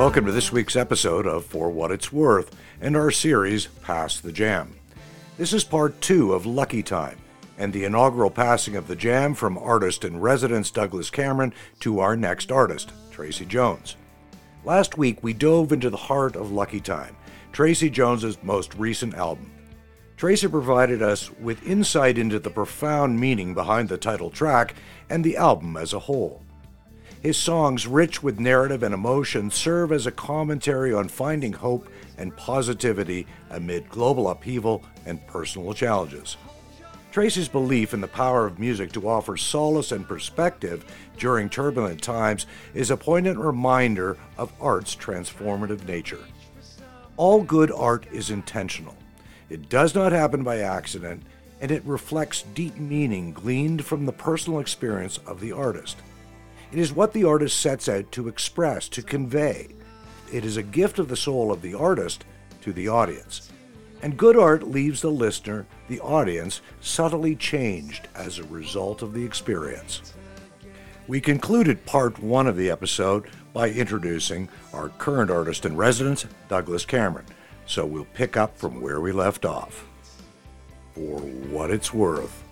Welcome to this week's episode of For What It's Worth and our series, Pass the Jam. This is part two of Lucky Time and the inaugural passing of the jam from artist in residence Douglas Cameron to our next artist, Tracy Jones. Last week, we dove into the heart of Lucky Time, Tracy Jones's most recent album. Tracy provided us with insight into the profound meaning behind the title track and the album as a whole. His songs, rich with narrative and emotion, serve as a commentary on finding hope and positivity amid global upheaval and personal challenges. Tracy's belief in the power of music to offer solace and perspective during turbulent times is a poignant reminder of art's transformative nature. All good art is intentional. It does not happen by accident, and it reflects deep meaning gleaned from the personal experience of the artist. It is what the artist sets out to express, to convey. It is a gift of the soul of the artist to the audience. And good art leaves the listener, the audience, subtly changed as a result of the experience. We concluded part one of the episode by introducing our current artist in residence, Douglas Cameron. So we'll pick up from where we left off. For what it's worth.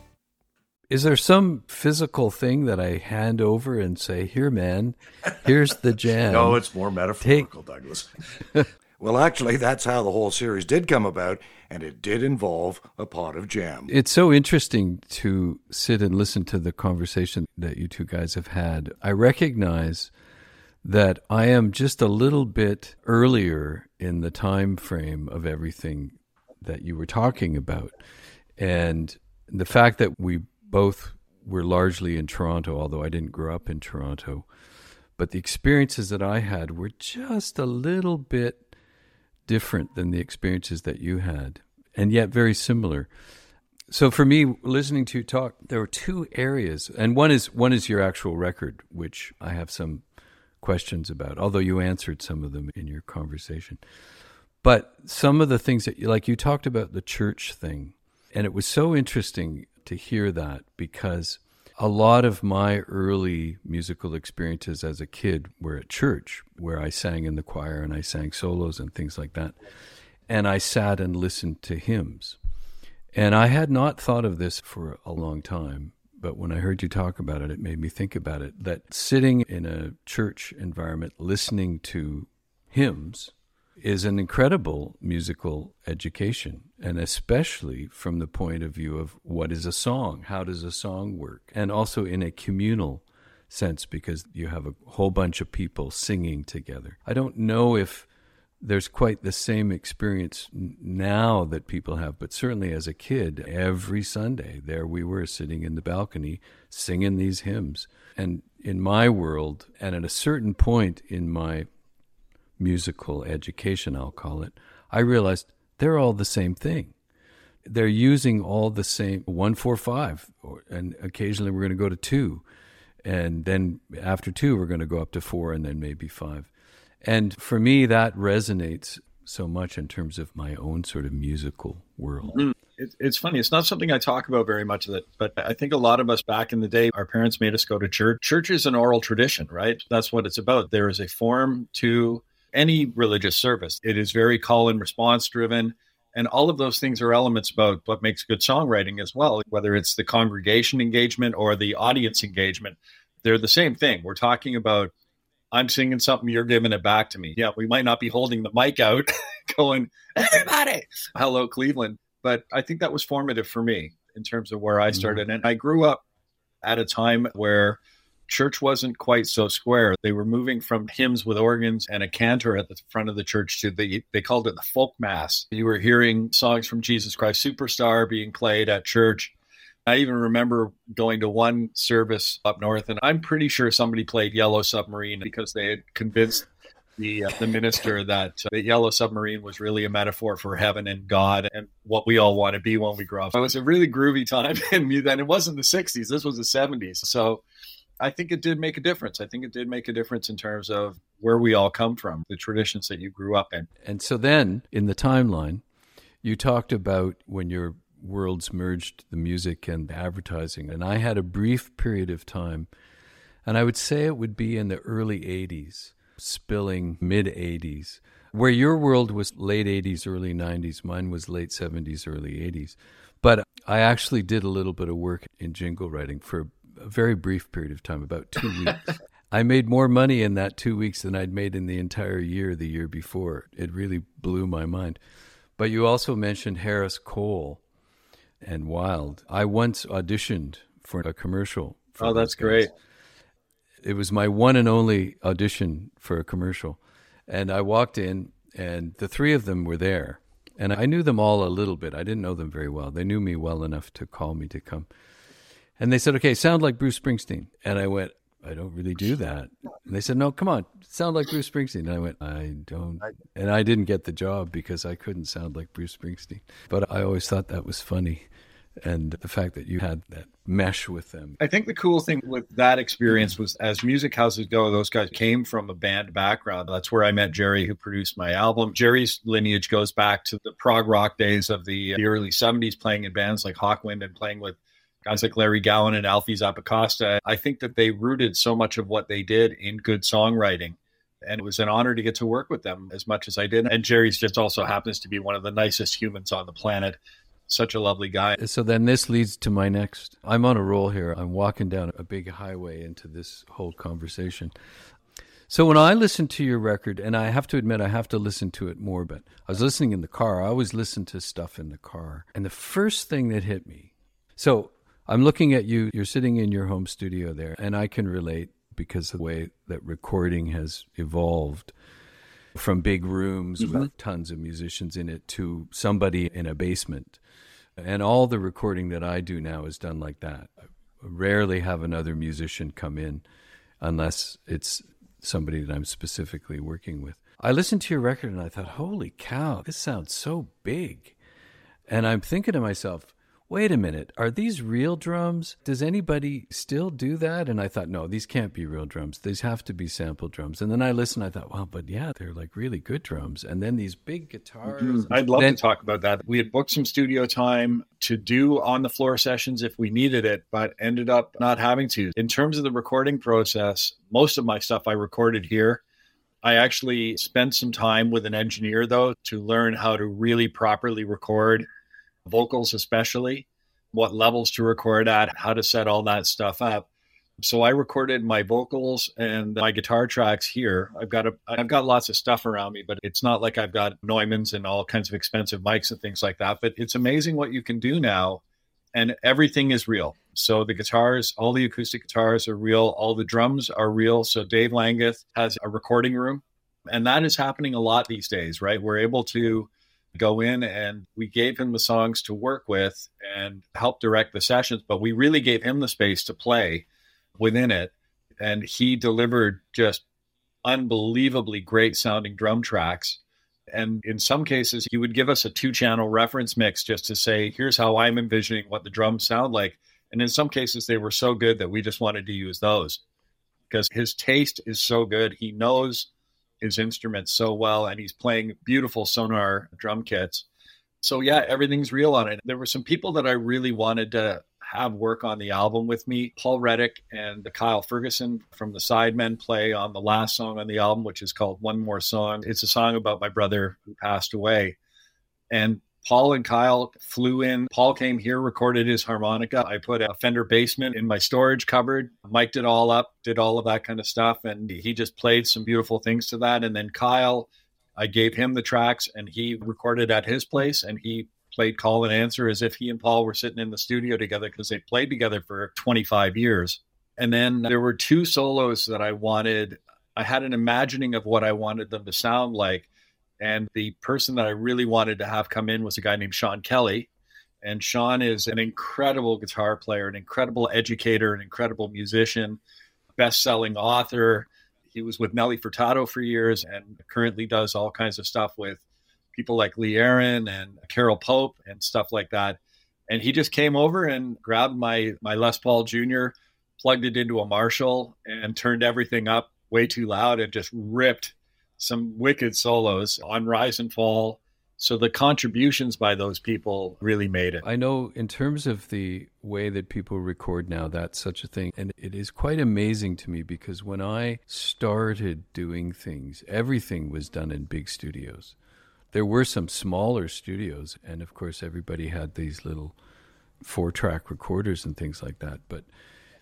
Is there some physical thing that I hand over and say, "Here, man, here's the jam"? no, it's more metaphorical, Take... Douglas. well, actually, that's how the whole series did come about, and it did involve a pot of jam. It's so interesting to sit and listen to the conversation that you two guys have had. I recognize that I am just a little bit earlier in the time frame of everything that you were talking about, and the fact that we both were largely in Toronto, although I didn't grow up in Toronto. But the experiences that I had were just a little bit different than the experiences that you had, and yet very similar. So for me, listening to you talk, there were two areas, and one is one is your actual record, which I have some questions about, although you answered some of them in your conversation. But some of the things that, you, like you talked about the church thing, and it was so interesting to hear that because a lot of my early musical experiences as a kid were at church, where I sang in the choir and I sang solos and things like that. And I sat and listened to hymns. And I had not thought of this for a long time, but when I heard you talk about it, it made me think about it that sitting in a church environment listening to hymns is an incredible musical education, and especially from the point of view of what is a song? How does a song work? And also in a communal sense, because you have a whole bunch of people singing together. I don't know if there's quite the same experience now that people have, but certainly as a kid, every Sunday, there we were sitting in the balcony singing these hymns. And in my world, and at a certain point in my musical education, I'll call it, I realized they're all the same thing. They're using all the same one, four, five, and occasionally we're going to go to two, and then after two we're going to go up to four, and then maybe five. And for me, that resonates so much in terms of my own sort of musical world. Mm. it's funny. It's not something I talk about very much, that, but I think a lot of us back in the day, our parents made us go to church. Church is an oral tradition, right? That's what it's about. There is a form to any religious service. It is very call and response driven. And all of those things are elements about what makes good songwriting as well, whether it's the congregation engagement or the audience engagement. They're the same thing. We're talking about I'm singing something, you're giving it back to me. Yeah, we might not be holding the mic out going, everybody, hello, Cleveland. But I think that was formative for me in terms of where I mm-hmm. started. Mm-hmm. And I grew up at a time where church wasn't quite so square. They were moving from hymns with organs and a cantor at the front of the church to the, they called it the folk mass. You were hearing songs from Jesus Christ Superstar being played at church. I even remember going to one service up north, and I'm pretty sure somebody played Yellow Submarine because they had convinced the uh, the minister that uh, the Yellow Submarine was really a metaphor for heaven and God and what we all want to be when we grow up. It was a really groovy time, and then it wasn't the '60s; this was the '70s. So I think it did make a difference. I think it did make a difference in terms of where we all come from, the traditions that you grew up in. And so then in the timeline, you talked about when your worlds merged the music and the advertising. And I had a brief period of time, and I would say it would be in the early 80s, spilling mid 80s. Where your world was late 80s, early 90s, mine was late 70s, early 80s. But I actually did a little bit of work in jingle writing for a very brief period of time, about two weeks. I made more money in that two weeks than I'd made in the entire year the year before. It really blew my mind. But you also mentioned Harris Cole and Wild. I once auditioned for a commercial. For oh, that's great. It was my one and only audition for a commercial. And I walked in, and the three of them were there. And I knew them all a little bit. I didn't know them very well. They knew me well enough to call me to come. And they said, okay, sound like Bruce Springsteen. And I went, I don't really do that. And they said, no, come on, sound like Bruce Springsteen. And I went, I don't. And I didn't get the job because I couldn't sound like Bruce Springsteen. But I always thought that was funny and the fact that you had that mesh with them. I think the cool thing with that experience was as music houses go, those guys came from a band background. That's where I met Jerry, who produced my album. Jerry's lineage goes back to the prog rock days of the, the early 70s, playing in bands like Hawkwind and playing with guys like Larry Gowan and Alfie Zappacosta. I think that they rooted so much of what they did in good songwriting. And it was an honor to get to work with them as much as I did. And Jerry's just also happens to be one of the nicest humans on the planet such a lovely guy. So then this leads to my next. I'm on a roll here. I'm walking down a big highway into this whole conversation. So when I listen to your record, and I have to admit, I have to listen to it more, but I was listening in the car. I always listen to stuff in the car. And the first thing that hit me so I'm looking at you, you're sitting in your home studio there, and I can relate because of the way that recording has evolved from big rooms mm-hmm. with tons of musicians in it to somebody in a basement and all the recording that I do now is done like that. I rarely have another musician come in unless it's somebody that I'm specifically working with. I listened to your record and I thought, holy cow, this sounds so big. And I'm thinking to myself, wait a minute, are these real drums? Does anybody still do that? And I thought, no, these can't be real drums. These have to be sample drums. And then I listened, I thought, well, but yeah, they're like really good drums. And then these big guitars. Mm-hmm. I'd love then, to talk about that. We had booked some studio time to do on the floor sessions if we needed it, but ended up not having to. In terms of the recording process, most of my stuff I recorded here. I actually spent some time with an engineer though to learn how to really properly record vocals especially, what levels to record at, how to set all that stuff up. So I recorded my vocals and my guitar tracks here. I've got a I've got lots of stuff around me, but it's not like I've got Neumanns and all kinds of expensive mics and things like that. But it's amazing what you can do now and everything is real. So the guitars, all the acoustic guitars are real, all the drums are real. So Dave Langguth has a recording room and that is happening a lot these days, right? We're able to go in and we gave him the songs to work with and help direct the sessions, but we really gave him the space to play within it. And he delivered just unbelievably great sounding drum tracks. And in some cases, he would give us a two channel reference mix just to say, here's how I'm envisioning what the drums sound like. And in some cases, they were so good that we just wanted to use those because his taste is so good. He knows his instruments so well and he's playing beautiful Sonor drum kits. So yeah, everything's real on it. There were some people that I really wanted to have work on the album with me. Paul Reddick and Kyle Ferguson from the Sidemen play on the last song on the album, which is called One More Song. It's a song about my brother who passed away. And Paul and Kyle flew in. Paul came here, recorded his harmonica. I put a Fender Bassman in my storage cupboard, mic'd it all up, did all of that kind of stuff. And he just played some beautiful things to that. And then Kyle, I gave him the tracks and he recorded at his place and he played call and answer as if he and Paul were sitting in the studio together because they played together for 25 years. And then there were two solos that I wanted. I had an imagining of what I wanted them to sound like and the person that I really wanted to have come in was a guy named Sean Kelly. And Sean is an incredible guitar player, an incredible educator, an incredible musician, best selling author. He was with Nelly Furtado for years and currently does all kinds of stuff with people like Lee Aaron and Carol Pope and stuff like that. And he just came over and grabbed my my Les Paul Jr., plugged it into a Marshall, and turned everything up way too loud and just ripped some wicked solos on Rise and Fall So the contributions by those people really made it. I know in terms of the way that people record now, that's such a thing. And it is quite amazing to me because when I started doing things, everything was done in big studios. There were some smaller studios, and of course, everybody had these little four track recorders and things like that. But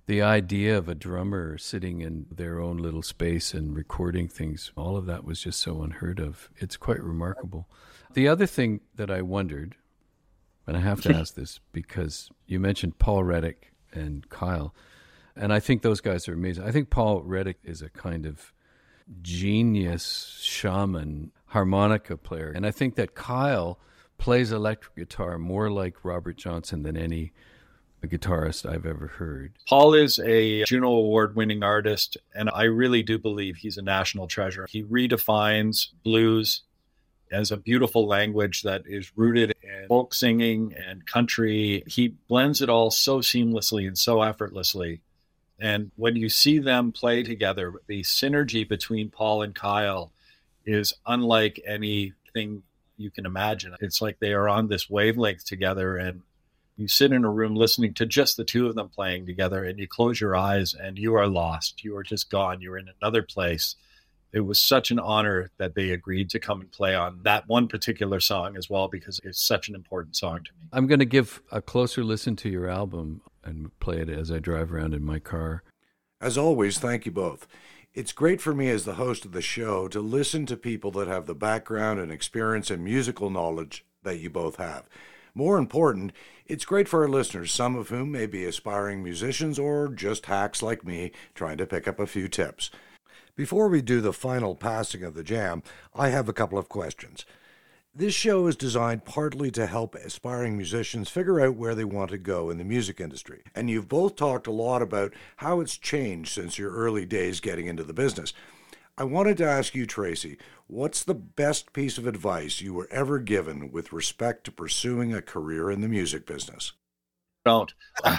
the idea of a drummer sitting in their own little space and recording things, all of that was just so unheard of. It's quite remarkable. The other thing that I wondered, and I have to ask this because you mentioned Paul Reddick and Kyle, and I think those guys are amazing. I think Paul Reddick is a kind of genius shaman harmonica player, and I think that Kyle plays electric guitar more like Robert Johnson than any guitarist I've ever heard. Paul is a Juno Award winning artist, and I really do believe he's a national treasure. He redefines blues as a beautiful language that is rooted in folk singing and country. He blends it all so seamlessly and so effortlessly. And when you see them play together, the synergy between Paul and Kyle is unlike anything you can imagine. It's like they are on this wavelength together and you sit in a room listening to just the two of them playing together and you close your eyes and you are lost. You are just gone. You're in another place it was such an honor that they agreed to come and play on that one particular song as well because it's such an important song to me. I'm going to give a closer listen to your album and play it as I drive around in my car. As always, thank you both. It's great for me as the host of the show to listen to people that have the background and experience and musical knowledge that you both have. More important, it's great for our listeners, some of whom may be aspiring musicians or just hacks like me trying to pick up a few tips. Before we do the final passing of the jam, I have a couple of questions. This show is designed partly to help aspiring musicians figure out where they want to go in the music industry. And you've both talked a lot about how it's changed since your early days getting into the business. I wanted to ask you, Tracy, what's the best piece of advice you were ever given with respect to pursuing a career in the music business? Don't.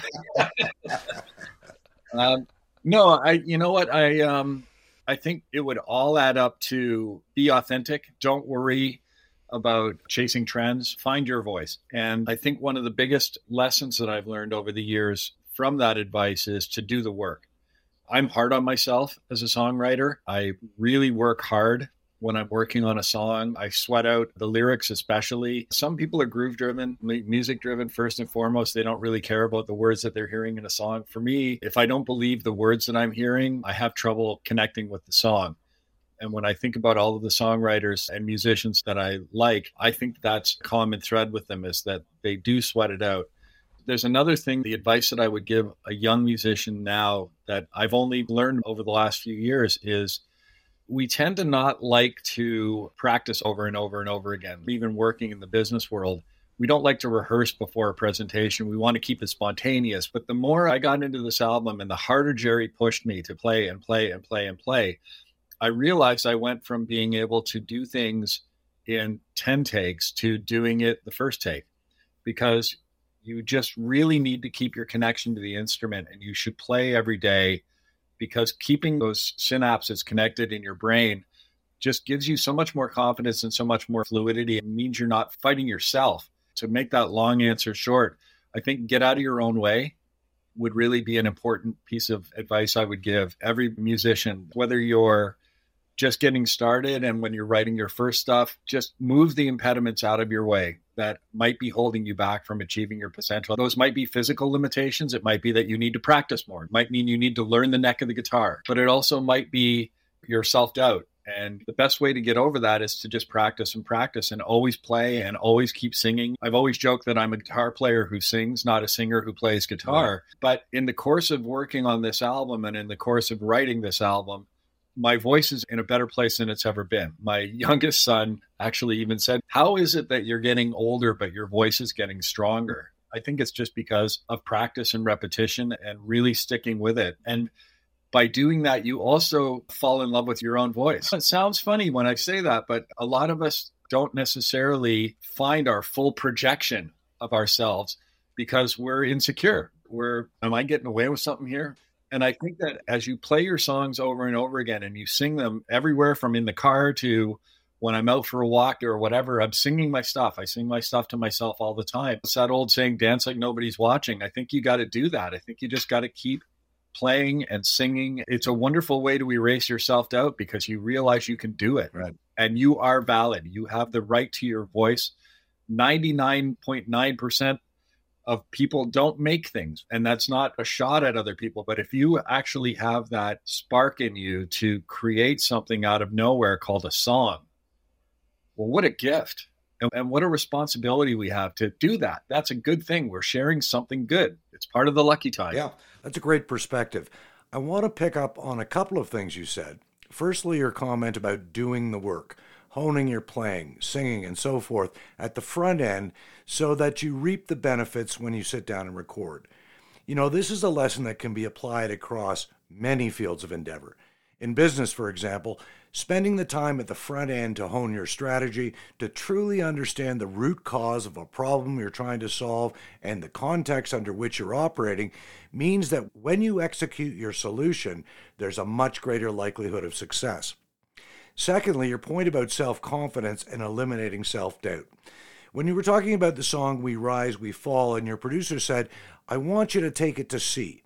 um, no, I. You know what? I um, I think it would all add up to be authentic. Don't worry about chasing trends. Find your voice. And I think one of the biggest lessons that I've learned over the years from that advice is to do the work. I'm hard on myself as a songwriter. I really work hard when I'm working on a song. I sweat out the lyrics, especially. Some people are groove driven, music driven first and foremost. They don't really care about the words that they're hearing in a song. For me, if I don't believe the words that I'm hearing, I have trouble connecting with the song. And when I think about all of the songwriters and musicians that I like, I think that's a common thread with them is that they do sweat it out. There's another thing, the advice that I would give a young musician now that I've only learned over the last few years is we tend to not like to practice over and over and over again. Even working in the business world, we don't like to rehearse before a presentation. We want to keep it spontaneous. But the more I got into this album and the harder Jerry pushed me to play and play and play and play, I realized I went from being able to do things in 10 takes to doing it the first take because you just really need to keep your connection to the instrument and you should play every day because keeping those synapses connected in your brain just gives you so much more confidence and so much more fluidity. It means you're not fighting yourself. To make that long answer short, I think get out of your own way would really be an important piece of advice I would give every musician, whether you're just getting started and when you're writing your first stuff, just move the impediments out of your way that might be holding you back from achieving your potential. Those might be physical limitations. It might be that you need to practice more. It might mean you need to learn the neck of the guitar, but it also might be your self doubt. And the best way to get over that is to just practice and practice and always play and always keep singing. I've always joked that I'm a guitar player who sings, not a singer who plays guitar. Right. But in the course of working on this album and in the course of writing this album, my voice is in a better place than it's ever been. My youngest son actually even said, How is it that you're getting older, but your voice is getting stronger? I think it's just because of practice and repetition and really sticking with it. And by doing that, you also fall in love with your own voice. It sounds funny when I say that, but a lot of us don't necessarily find our full projection of ourselves because we're insecure. We're, am I getting away with something here? And I think that as you play your songs over and over again and you sing them everywhere from in the car to when I'm out for a walk or whatever, I'm singing my stuff. I sing my stuff to myself all the time. It's that old saying, dance like nobody's watching. I think you got to do that. I think you just got to keep playing and singing. It's a wonderful way to erase your self doubt because you realize you can do it. Right. And you are valid. You have the right to your voice. 99.9% of people don't make things. And that's not a shot at other people. But if you actually have that spark in you to create something out of nowhere called a song, well, what a gift. And, and what a responsibility we have to do that. That's a good thing. We're sharing something good. It's part of the lucky time. Yeah, that's a great perspective. I want to pick up on a couple of things you said. Firstly, your comment about doing the work honing your playing, singing, and so forth at the front end so that you reap the benefits when you sit down and record. You know, this is a lesson that can be applied across many fields of endeavor. In business, for example, spending the time at the front end to hone your strategy, to truly understand the root cause of a problem you're trying to solve and the context under which you're operating, means that when you execute your solution, there's a much greater likelihood of success. Secondly, your point about self confidence and eliminating self doubt. When you were talking about the song We Rise, We Fall, and your producer said, I want you to take it to C.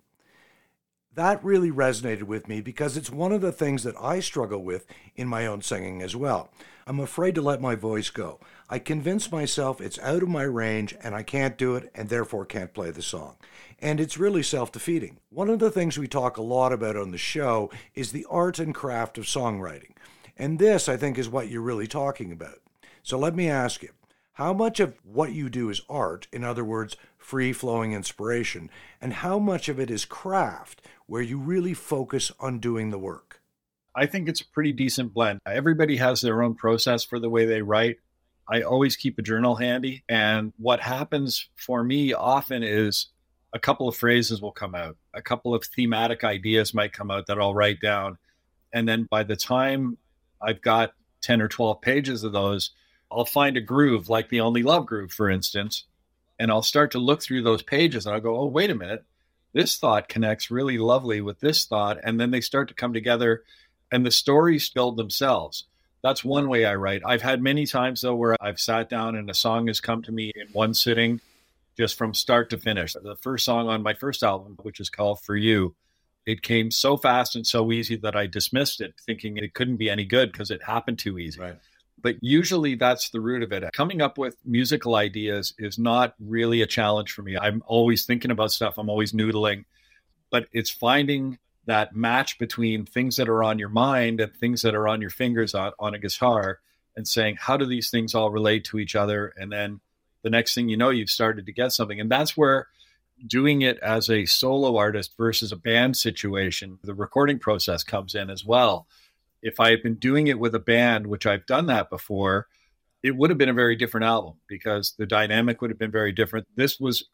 That really resonated with me because it's one of the things that I struggle with in my own singing as well. I'm afraid to let my voice go. I convince myself it's out of my range and I can't do it and therefore can't play the song. And it's really self defeating. One of the things we talk a lot about on the show is the art and craft of songwriting. And this, I think, is what you're really talking about. So let me ask you how much of what you do is art, in other words, free flowing inspiration, and how much of it is craft, where you really focus on doing the work? I think it's a pretty decent blend. Everybody has their own process for the way they write. I always keep a journal handy. And what happens for me often is a couple of phrases will come out, a couple of thematic ideas might come out that I'll write down. And then by the time I've got 10 or 12 pages of those, I'll find a groove like the Only Love groove, for instance, and I'll start to look through those pages and I'll go, oh, wait a minute. This thought connects really lovely with this thought. And then they start to come together and the stories build themselves. That's one way I write. I've had many times, though, where I've sat down and a song has come to me in one sitting, just from start to finish. The first song on my first album, which is called For You, it came so fast and so easy that I dismissed it, thinking it couldn't be any good because it happened too easy. Right. But usually that's the root of it. Coming up with musical ideas is not really a challenge for me. I'm always thinking about stuff, I'm always noodling, but it's finding that match between things that are on your mind and things that are on your fingers on, on a guitar and saying, how do these things all relate to each other? And then the next thing you know, you've started to get something. And that's where doing it as a solo artist versus a band situation, the recording process comes in as well. If I had been doing it with a band, which I've done that before, it would have been a very different album because the dynamic would have been very different. This was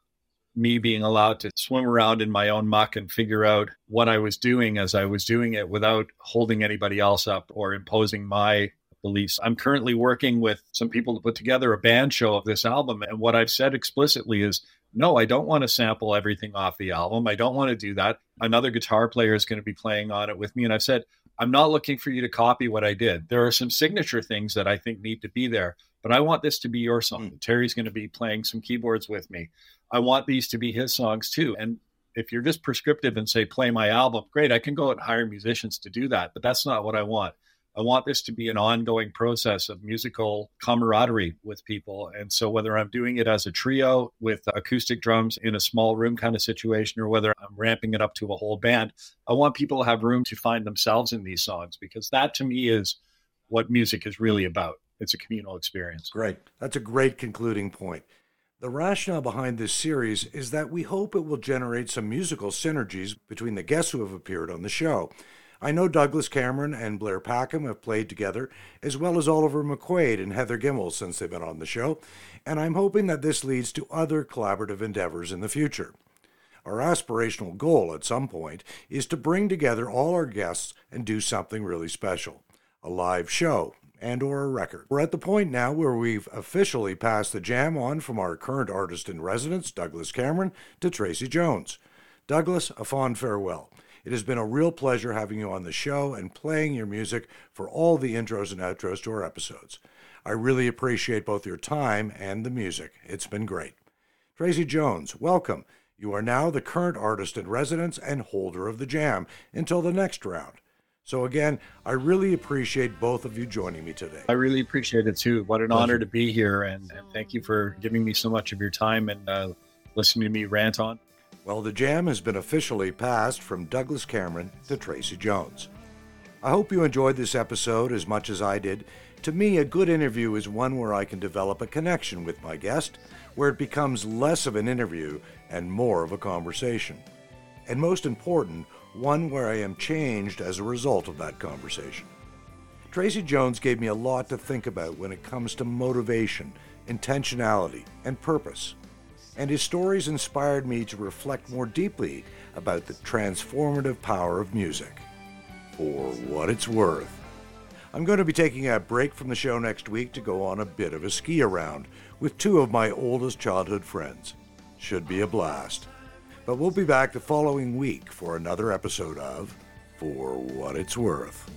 me being allowed to swim around in my own muck and figure out what I was doing as I was doing it without holding anybody else up or imposing my beliefs. I'm currently working with some people to put together a band show of this album. And what I've said explicitly is no, I don't want to sample everything off the album. I don't want to do that. Another guitar player is going to be playing on it with me. And I've said, I'm not looking for you to copy what I did. There are some signature things that I think need to be there, but I want this to be your song. Mm. Terry's going to be playing some keyboards with me. I want these to be his songs too. And if you're just prescriptive and say, play my album, great, I can go and hire musicians to do that, but that's not what I want. I want this to be an ongoing process of musical camaraderie with people. And so, whether I'm doing it as a trio with acoustic drums in a small room kind of situation, or whether I'm ramping it up to a whole band, I want people to have room to find themselves in these songs because that to me is what music is really about. It's a communal experience. Great. That's a great concluding point. The rationale behind this series is that we hope it will generate some musical synergies between the guests who have appeared on the show. I know Douglas Cameron and Blair Packham have played together, as well as Oliver McQuaid and Heather Gimmel since they've been on the show, and I'm hoping that this leads to other collaborative endeavors in the future. Our aspirational goal at some point is to bring together all our guests and do something really special a live show and or a record. We're at the point now where we've officially passed the jam on from our current artist in residence, Douglas Cameron, to Tracy Jones. Douglas, a fond farewell. It has been a real pleasure having you on the show and playing your music for all the intros and outros to our episodes. I really appreciate both your time and the music. It's been great. Tracy Jones, welcome. You are now the current artist in residence and holder of the jam until the next round. So, again, I really appreciate both of you joining me today. I really appreciate it too. What an Pleasure. honor to be here, and, and, thank you for giving me so much of your time and uh, listening to me rant on. Well, the jam has been officially passed from Douglas Cameron to Tracy Jones. I hope you enjoyed this episode as much as I did. To me, a good interview is one where I can develop a connection with my guest, where it becomes less of an interview and more of a conversation. And most important, one where I am changed as a result of that conversation. Tracy Jones gave me a lot to think about when it comes to motivation, intentionality, and purpose and his stories inspired me to reflect more deeply about the transformative power of music. For what it's worth. I'm going to be taking a break from the show next week to go on a bit of a ski around with two of my oldest childhood friends. Should be a blast. But we'll be back the following week for another episode of For What It's Worth.